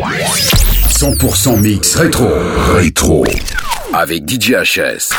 100% mix rétro. Rétro. Avec DJ HS.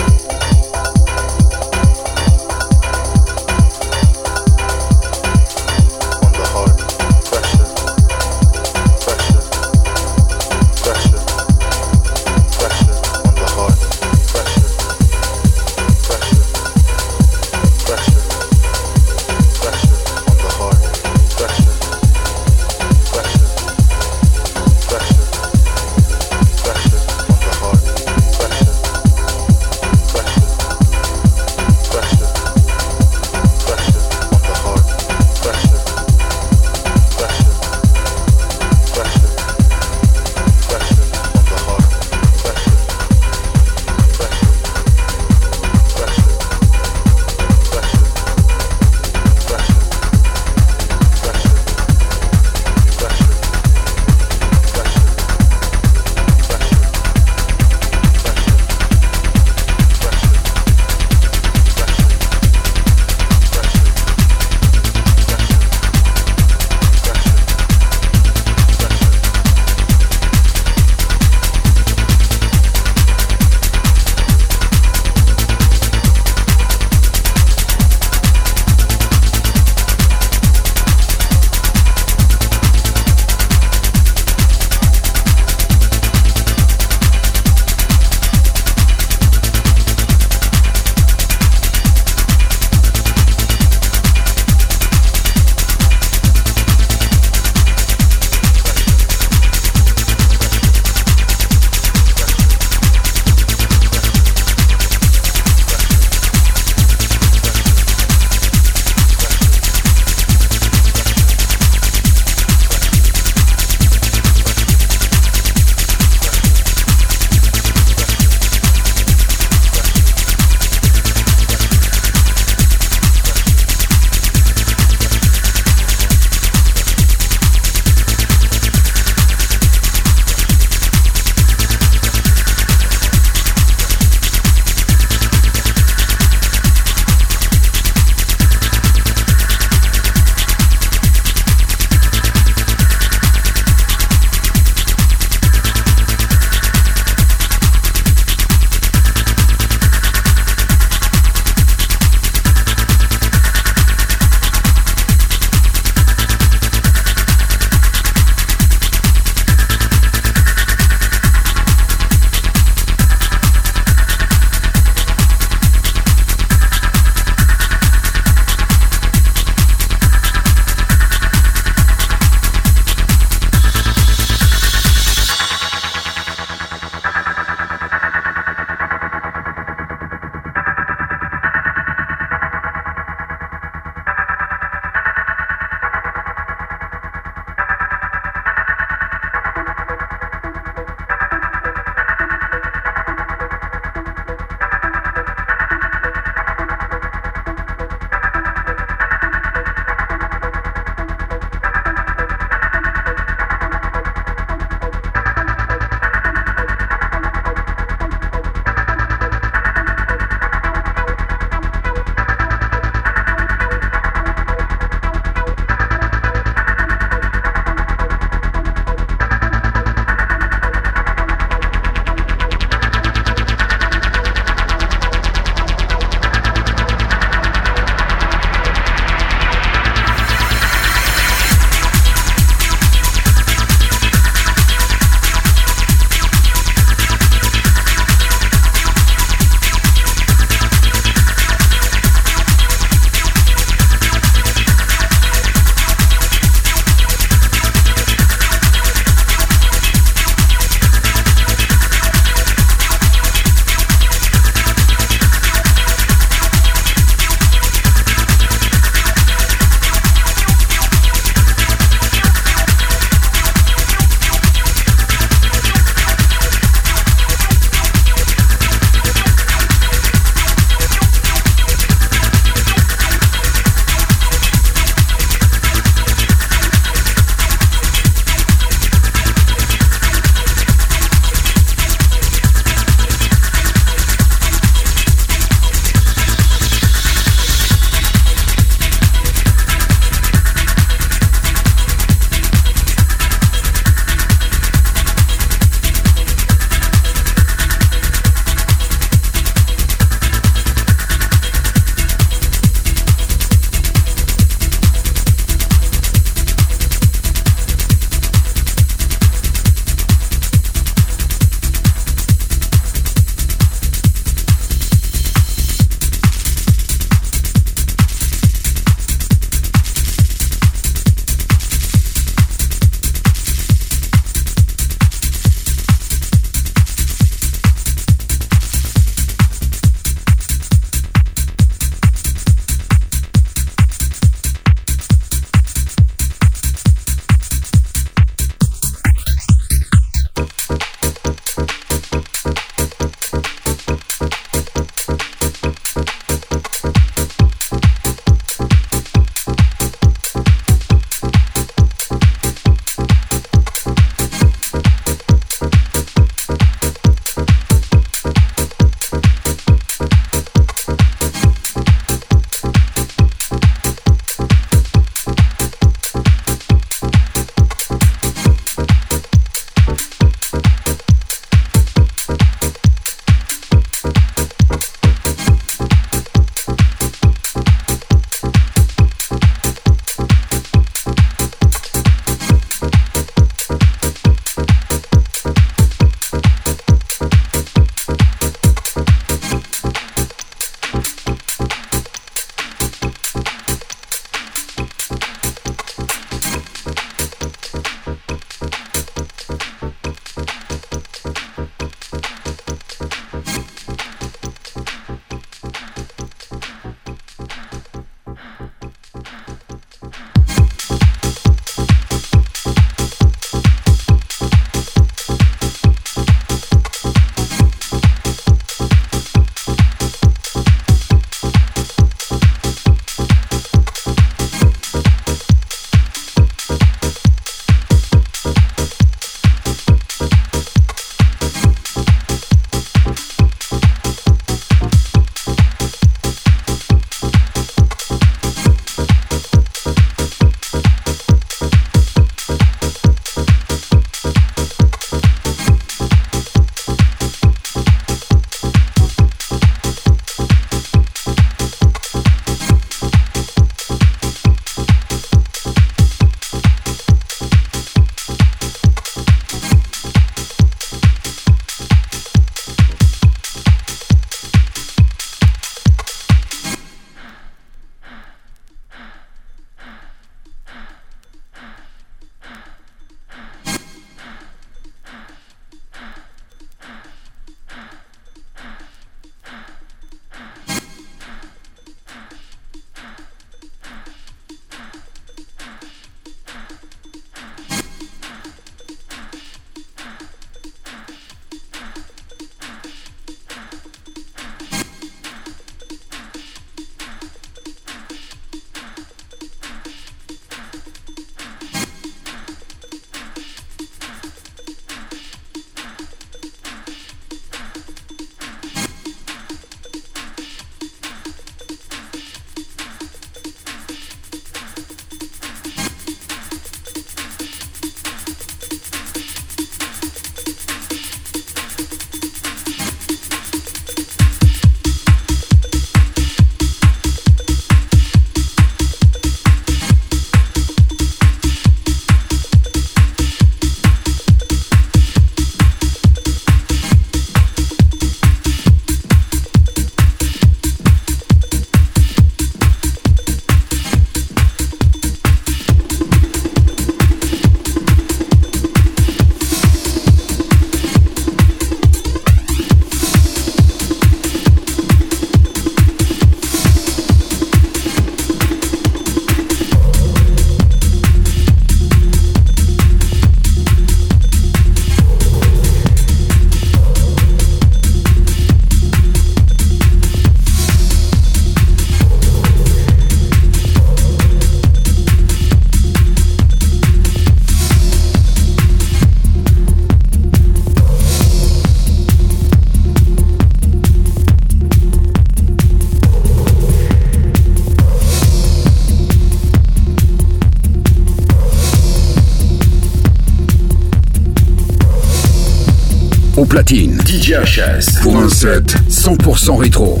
Platine. DJ HS pour un set 100% rétro.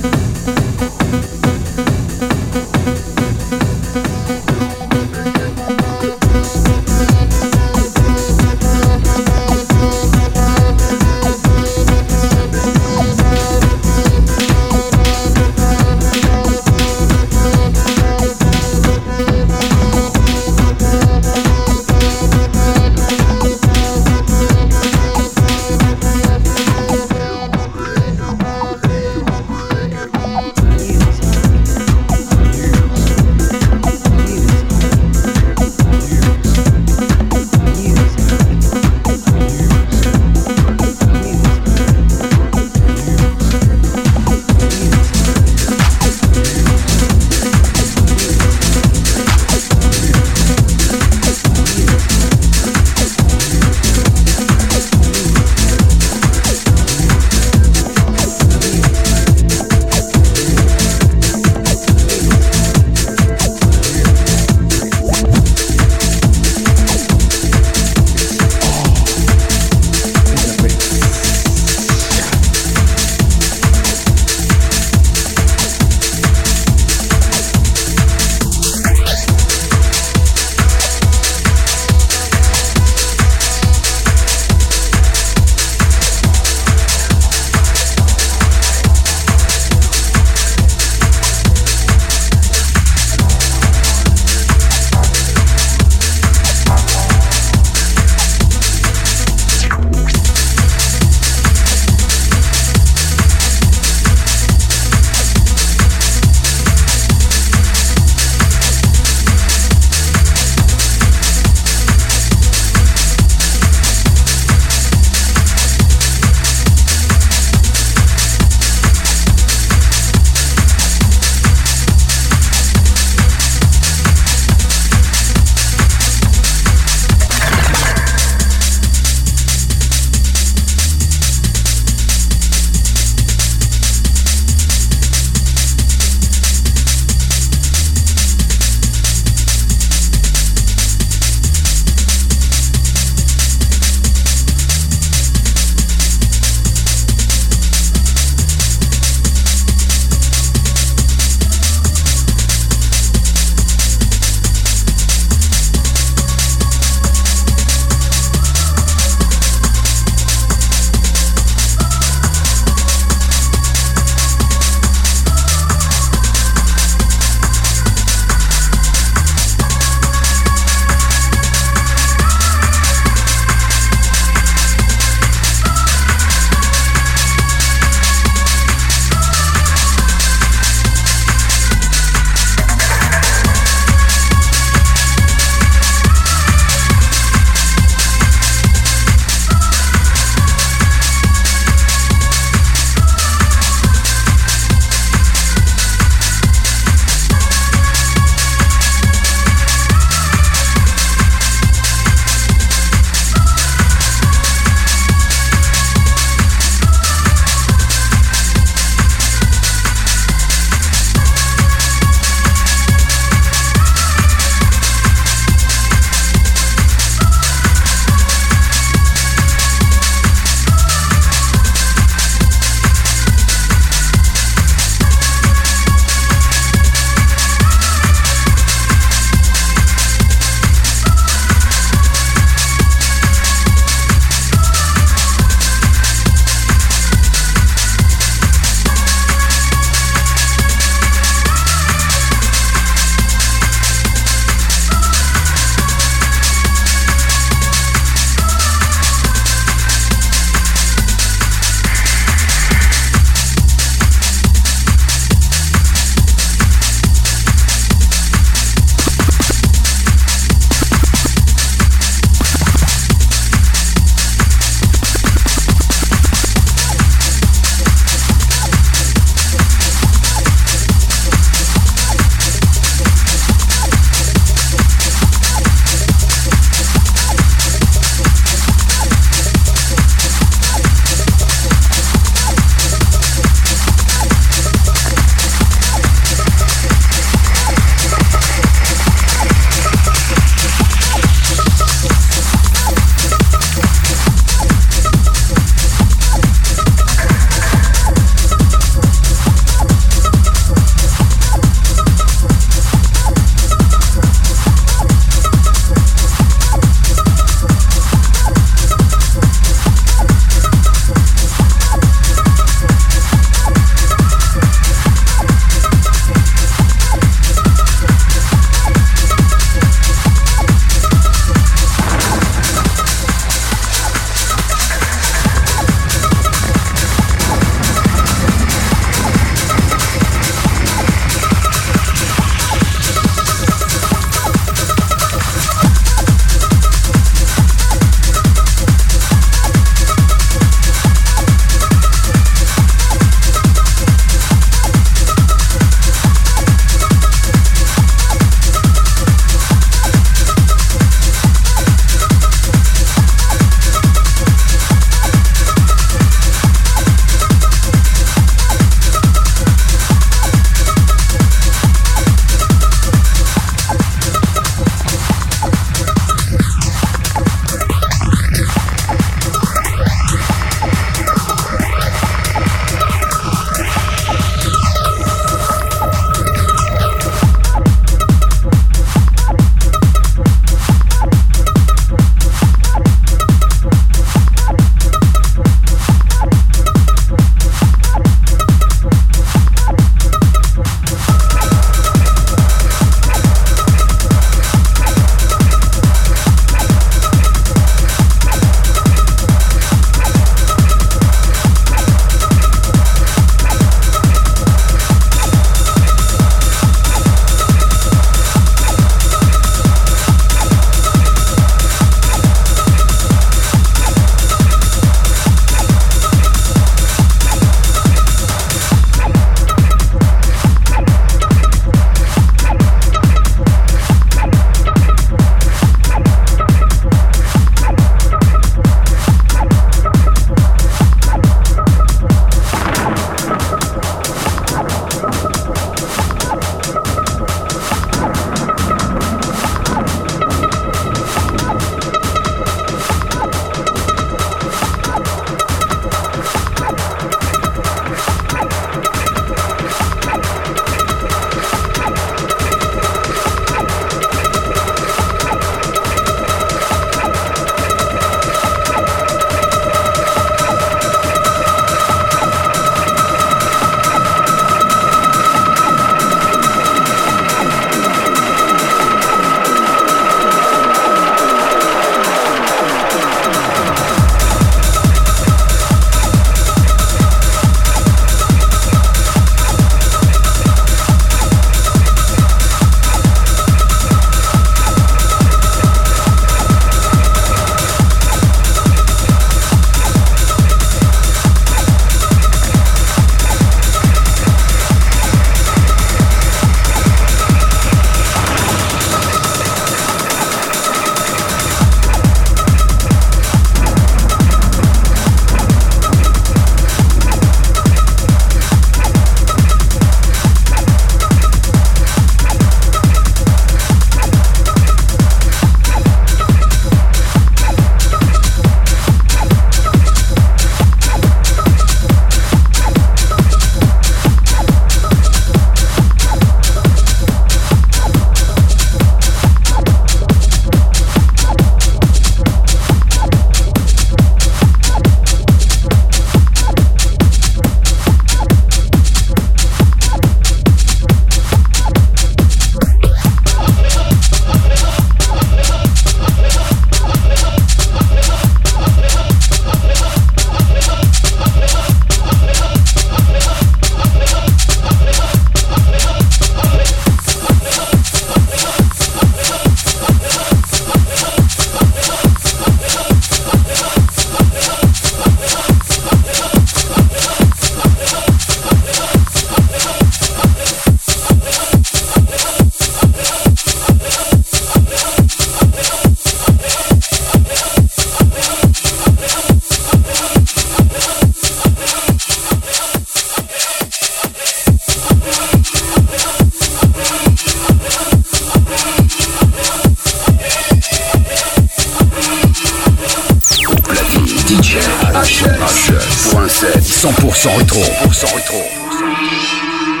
Thank you.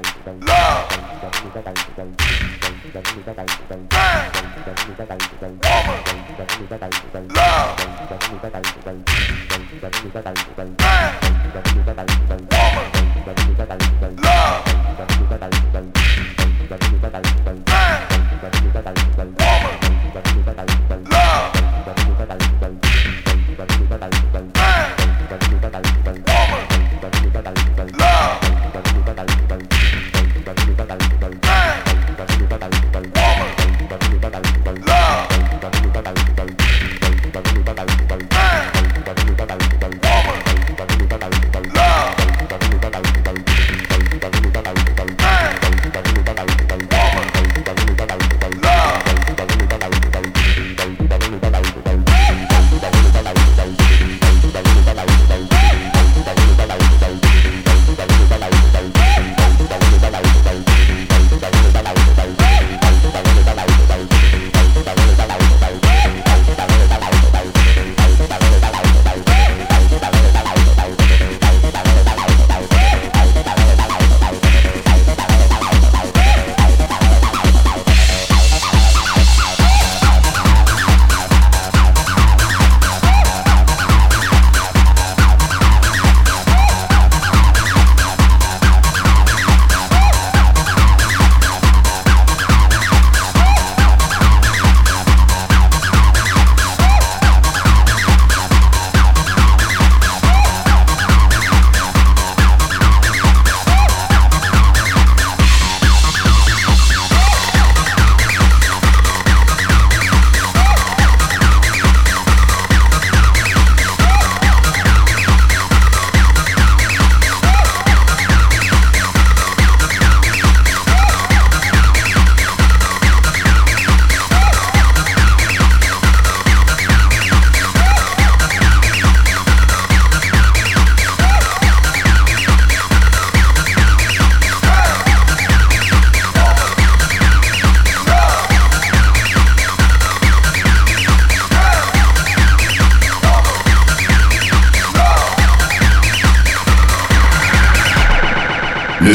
Love. Hey!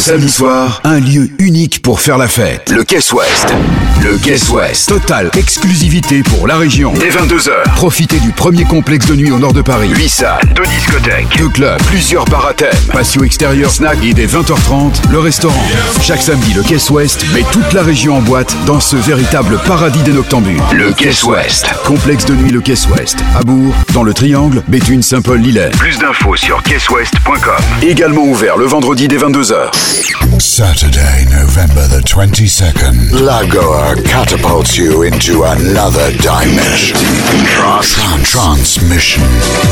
Samedi soir, un lieu unique pour faire la fête. Le Guess West. Le Guess West. Total exclusivité pour la région. Dès 22h. Profitez du premier complexe de nuit au nord de Paris. 8 salles, 2 discothèques, 2 clubs, plusieurs bars à thème, patio extérieur, snack et dès 20h30, le restaurant. Chaque samedi, le Guess West met toute la région en boîte dans ce véritable paradis des noctambules. Le Guess West. Complexe de nuit le Guess West. À Bourg, dans le Triangle, Béthune, Saint-Paul, Lillet. Plus d'infos sur guesswest.com. Également ouvert le vendredi dès 22h. Saturday, November the 22nd. Lagoa catapults you into another dimension. Trans- Transmission.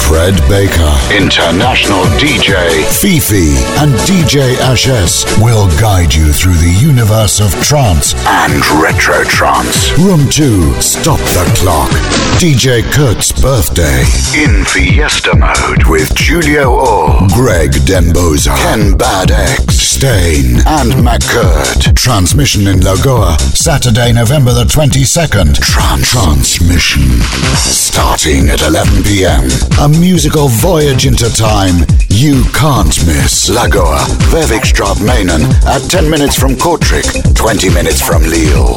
Fred Baker, international DJ, Fifi, and DJ Ashes will guide you through the universe of trance and retro trance. Room 2, Stop the Clock. DJ Kurt's birthday. In Fiesta mode with Julio Orr, Greg Demboza, Ken Bad X, Stain, and McCurd. Transmission in Lagoa, Saturday, November the 22nd. Tran- Transmission. Starting at 11 p.m. A musical voyage into time you can't miss. Lagoa, Wervikstraat Menen, at 10 minutes from Kortrijk, 20 minutes from Lille.